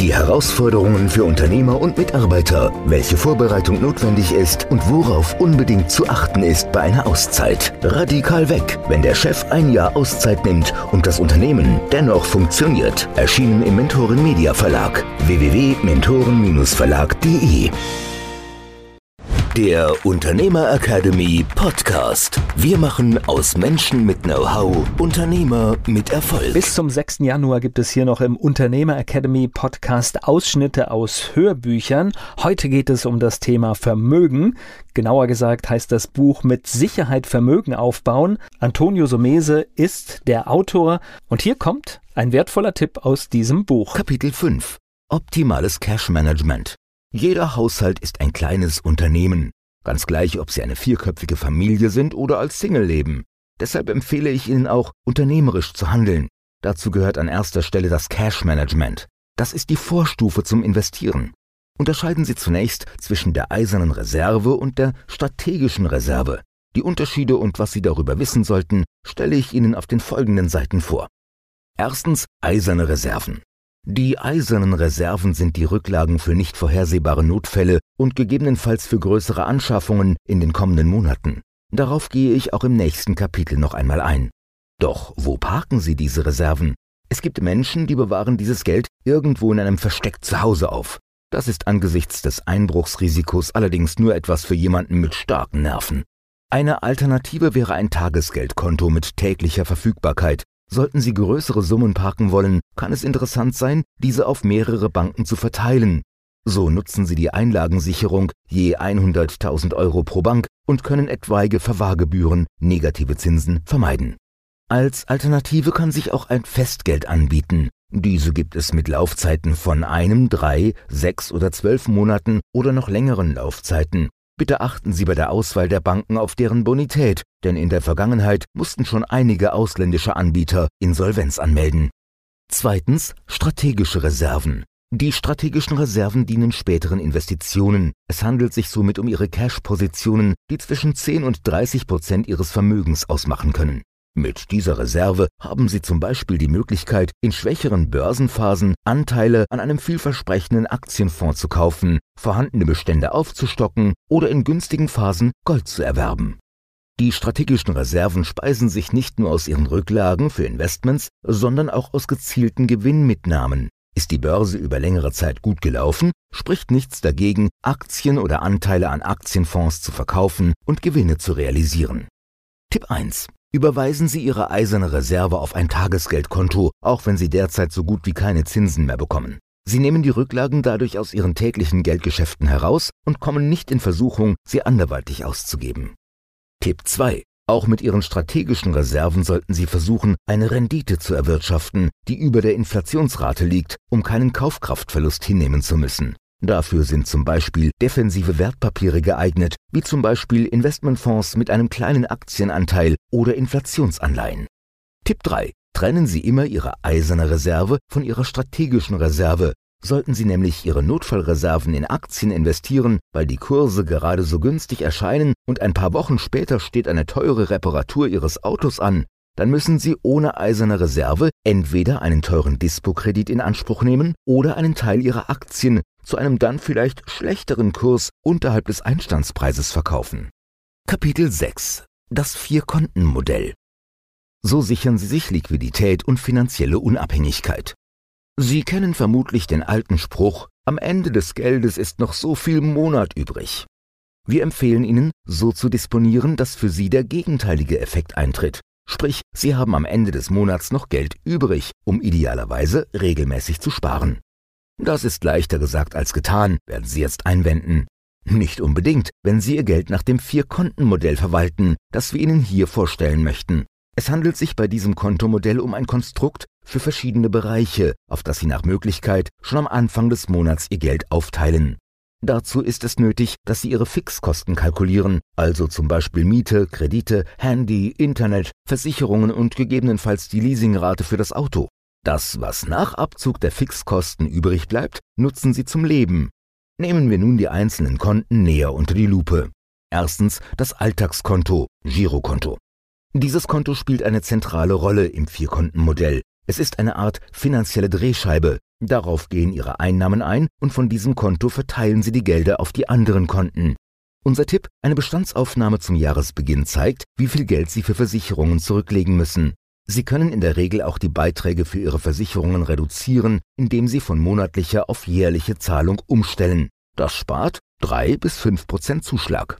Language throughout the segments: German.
die Herausforderungen für Unternehmer und Mitarbeiter, welche Vorbereitung notwendig ist und worauf unbedingt zu achten ist bei einer Auszeit. Radikal weg, wenn der Chef ein Jahr Auszeit nimmt und das Unternehmen dennoch funktioniert. Erschienen im Mentoren Media Verlag www.mentoren-verlag.de der Unternehmer Academy Podcast. Wir machen aus Menschen mit Know-how Unternehmer mit Erfolg. Bis zum 6. Januar gibt es hier noch im Unternehmer Academy Podcast Ausschnitte aus Hörbüchern. Heute geht es um das Thema Vermögen. Genauer gesagt heißt das Buch mit Sicherheit Vermögen aufbauen. Antonio Somese ist der Autor und hier kommt ein wertvoller Tipp aus diesem Buch. Kapitel 5. Optimales Cash Management. Jeder Haushalt ist ein kleines Unternehmen, ganz gleich, ob Sie eine vierköpfige Familie sind oder als Single leben. Deshalb empfehle ich Ihnen auch, unternehmerisch zu handeln. Dazu gehört an erster Stelle das Cash Management. Das ist die Vorstufe zum Investieren. Unterscheiden Sie zunächst zwischen der eisernen Reserve und der strategischen Reserve. Die Unterschiede und was Sie darüber wissen sollten, stelle ich Ihnen auf den folgenden Seiten vor. Erstens eiserne Reserven. Die eisernen Reserven sind die Rücklagen für nicht vorhersehbare Notfälle und gegebenenfalls für größere Anschaffungen in den kommenden Monaten. Darauf gehe ich auch im nächsten Kapitel noch einmal ein. Doch wo parken Sie diese Reserven? Es gibt Menschen, die bewahren dieses Geld irgendwo in einem Versteck zu Hause auf. Das ist angesichts des Einbruchsrisikos allerdings nur etwas für jemanden mit starken Nerven. Eine Alternative wäre ein Tagesgeldkonto mit täglicher Verfügbarkeit, Sollten Sie größere Summen parken wollen, kann es interessant sein, diese auf mehrere Banken zu verteilen. So nutzen Sie die Einlagensicherung je 100.000 Euro pro Bank und können etwaige Verwahrgebühren, negative Zinsen vermeiden. Als Alternative kann sich auch ein Festgeld anbieten. Diese gibt es mit Laufzeiten von einem, drei, sechs oder zwölf Monaten oder noch längeren Laufzeiten. Bitte achten Sie bei der Auswahl der Banken auf deren Bonität, denn in der Vergangenheit mussten schon einige ausländische Anbieter Insolvenz anmelden. Zweitens strategische Reserven. Die strategischen Reserven dienen späteren Investitionen. Es handelt sich somit um ihre Cash-Positionen, die zwischen 10 und 30 Prozent ihres Vermögens ausmachen können. Mit dieser Reserve haben Sie zum Beispiel die Möglichkeit, in schwächeren Börsenphasen Anteile an einem vielversprechenden Aktienfonds zu kaufen, vorhandene Bestände aufzustocken oder in günstigen Phasen Gold zu erwerben. Die strategischen Reserven speisen sich nicht nur aus ihren Rücklagen für Investments, sondern auch aus gezielten Gewinnmitnahmen. Ist die Börse über längere Zeit gut gelaufen, spricht nichts dagegen, Aktien oder Anteile an Aktienfonds zu verkaufen und Gewinne zu realisieren. Tipp 1. Überweisen Sie Ihre eiserne Reserve auf ein Tagesgeldkonto, auch wenn Sie derzeit so gut wie keine Zinsen mehr bekommen. Sie nehmen die Rücklagen dadurch aus Ihren täglichen Geldgeschäften heraus und kommen nicht in Versuchung, sie anderweitig auszugeben. Tipp 2. Auch mit Ihren strategischen Reserven sollten Sie versuchen, eine Rendite zu erwirtschaften, die über der Inflationsrate liegt, um keinen Kaufkraftverlust hinnehmen zu müssen. Dafür sind zum Beispiel defensive Wertpapiere geeignet, wie zum Beispiel Investmentfonds mit einem kleinen Aktienanteil oder Inflationsanleihen. Tipp 3. Trennen Sie immer Ihre eiserne Reserve von Ihrer strategischen Reserve. Sollten Sie nämlich Ihre Notfallreserven in Aktien investieren, weil die Kurse gerade so günstig erscheinen und ein paar Wochen später steht eine teure Reparatur Ihres Autos an, dann müssen Sie ohne eiserne Reserve entweder einen teuren Dispo-Kredit in Anspruch nehmen oder einen Teil Ihrer Aktien zu einem dann vielleicht schlechteren Kurs unterhalb des Einstandspreises verkaufen. Kapitel 6 Das Vier-Konten-Modell So sichern Sie sich Liquidität und finanzielle Unabhängigkeit. Sie kennen vermutlich den alten Spruch, am Ende des Geldes ist noch so viel Monat übrig. Wir empfehlen Ihnen, so zu disponieren, dass für Sie der gegenteilige Effekt eintritt. Sprich, Sie haben am Ende des Monats noch Geld übrig, um idealerweise regelmäßig zu sparen. Das ist leichter gesagt als getan, werden Sie jetzt einwenden. Nicht unbedingt, wenn Sie Ihr Geld nach dem Vier-Konten-Modell verwalten, das wir Ihnen hier vorstellen möchten. Es handelt sich bei diesem Kontomodell um ein Konstrukt für verschiedene Bereiche, auf das Sie nach Möglichkeit schon am Anfang des Monats Ihr Geld aufteilen. Dazu ist es nötig, dass Sie Ihre Fixkosten kalkulieren, also zum Beispiel Miete, Kredite, Handy, Internet, Versicherungen und gegebenenfalls die Leasingrate für das Auto. Das, was nach Abzug der Fixkosten übrig bleibt, nutzen Sie zum Leben. Nehmen wir nun die einzelnen Konten näher unter die Lupe. Erstens das Alltagskonto, Girokonto. Dieses Konto spielt eine zentrale Rolle im Vierkontenmodell. Es ist eine Art finanzielle Drehscheibe. Darauf gehen Ihre Einnahmen ein und von diesem Konto verteilen Sie die Gelder auf die anderen Konten. Unser Tipp, eine Bestandsaufnahme zum Jahresbeginn zeigt, wie viel Geld Sie für Versicherungen zurücklegen müssen. Sie können in der Regel auch die Beiträge für Ihre Versicherungen reduzieren, indem Sie von monatlicher auf jährliche Zahlung umstellen. Das spart 3 bis 5 Prozent Zuschlag.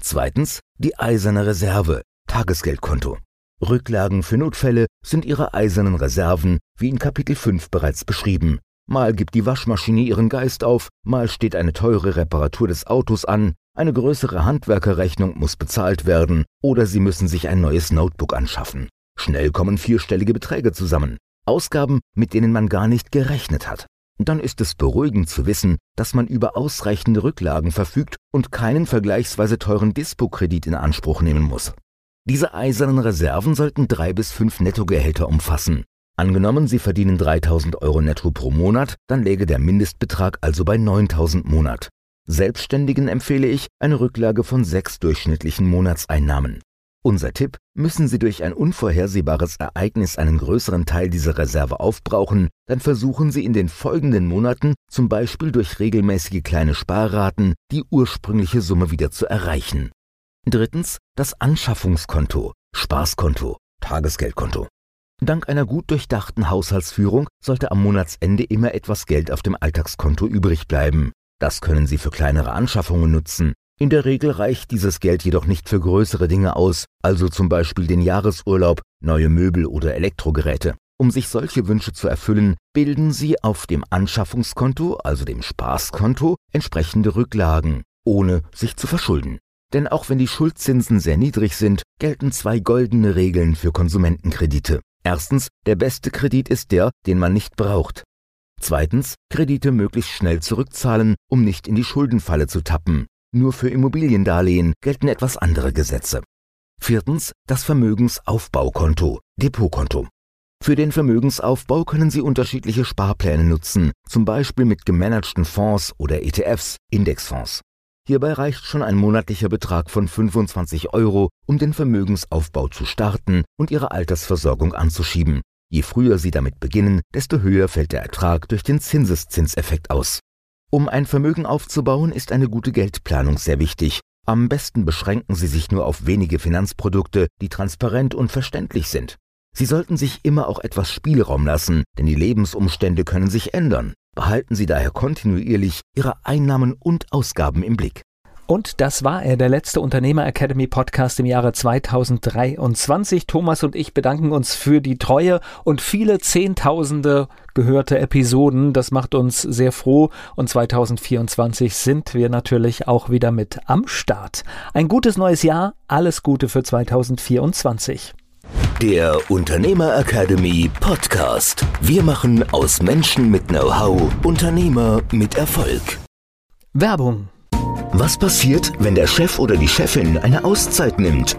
Zweitens die eiserne Reserve, Tagesgeldkonto. Rücklagen für Notfälle sind Ihre eisernen Reserven, wie in Kapitel 5 bereits beschrieben. Mal gibt die Waschmaschine ihren Geist auf, mal steht eine teure Reparatur des Autos an, eine größere Handwerkerrechnung muss bezahlt werden oder Sie müssen sich ein neues Notebook anschaffen. Schnell kommen vierstellige Beträge zusammen. Ausgaben, mit denen man gar nicht gerechnet hat. Dann ist es beruhigend zu wissen, dass man über ausreichende Rücklagen verfügt und keinen vergleichsweise teuren Dispo-Kredit in Anspruch nehmen muss. Diese eisernen Reserven sollten drei bis fünf Nettogehälter umfassen. Angenommen, Sie verdienen 3000 Euro netto pro Monat, dann läge der Mindestbetrag also bei 9000 Monat. Selbstständigen empfehle ich eine Rücklage von sechs durchschnittlichen Monatseinnahmen. Unser Tipp, müssen Sie durch ein unvorhersehbares Ereignis einen größeren Teil dieser Reserve aufbrauchen, dann versuchen Sie in den folgenden Monaten zum Beispiel durch regelmäßige kleine Sparraten die ursprüngliche Summe wieder zu erreichen. Drittens das Anschaffungskonto, Spaßkonto, Tagesgeldkonto. Dank einer gut durchdachten Haushaltsführung sollte am Monatsende immer etwas Geld auf dem Alltagskonto übrig bleiben. Das können Sie für kleinere Anschaffungen nutzen, in der Regel reicht dieses Geld jedoch nicht für größere Dinge aus, also zum Beispiel den Jahresurlaub, neue Möbel oder Elektrogeräte. Um sich solche Wünsche zu erfüllen, bilden Sie auf dem Anschaffungskonto, also dem Spaßkonto, entsprechende Rücklagen, ohne sich zu verschulden. Denn auch wenn die Schuldzinsen sehr niedrig sind, gelten zwei goldene Regeln für Konsumentenkredite. Erstens, der beste Kredit ist der, den man nicht braucht. Zweitens, Kredite möglichst schnell zurückzahlen, um nicht in die Schuldenfalle zu tappen. Nur für Immobiliendarlehen gelten etwas andere Gesetze. Viertens das Vermögensaufbaukonto, Depotkonto. Für den Vermögensaufbau können Sie unterschiedliche Sparpläne nutzen, zum Beispiel mit gemanagten Fonds oder ETFs, Indexfonds. Hierbei reicht schon ein monatlicher Betrag von 25 Euro, um den Vermögensaufbau zu starten und Ihre Altersversorgung anzuschieben. Je früher Sie damit beginnen, desto höher fällt der Ertrag durch den Zinseszinseffekt aus. Um ein Vermögen aufzubauen, ist eine gute Geldplanung sehr wichtig. Am besten beschränken Sie sich nur auf wenige Finanzprodukte, die transparent und verständlich sind. Sie sollten sich immer auch etwas Spielraum lassen, denn die Lebensumstände können sich ändern. Behalten Sie daher kontinuierlich Ihre Einnahmen und Ausgaben im Blick. Und das war er, der letzte Unternehmer Academy Podcast im Jahre 2023. Thomas und ich bedanken uns für die Treue und viele Zehntausende gehörte Episoden. Das macht uns sehr froh und 2024 sind wir natürlich auch wieder mit am Start. Ein gutes neues Jahr, alles Gute für 2024. Der Unternehmer Academy Podcast. Wir machen aus Menschen mit Know-how Unternehmer mit Erfolg. Werbung was passiert, wenn der Chef oder die Chefin eine Auszeit nimmt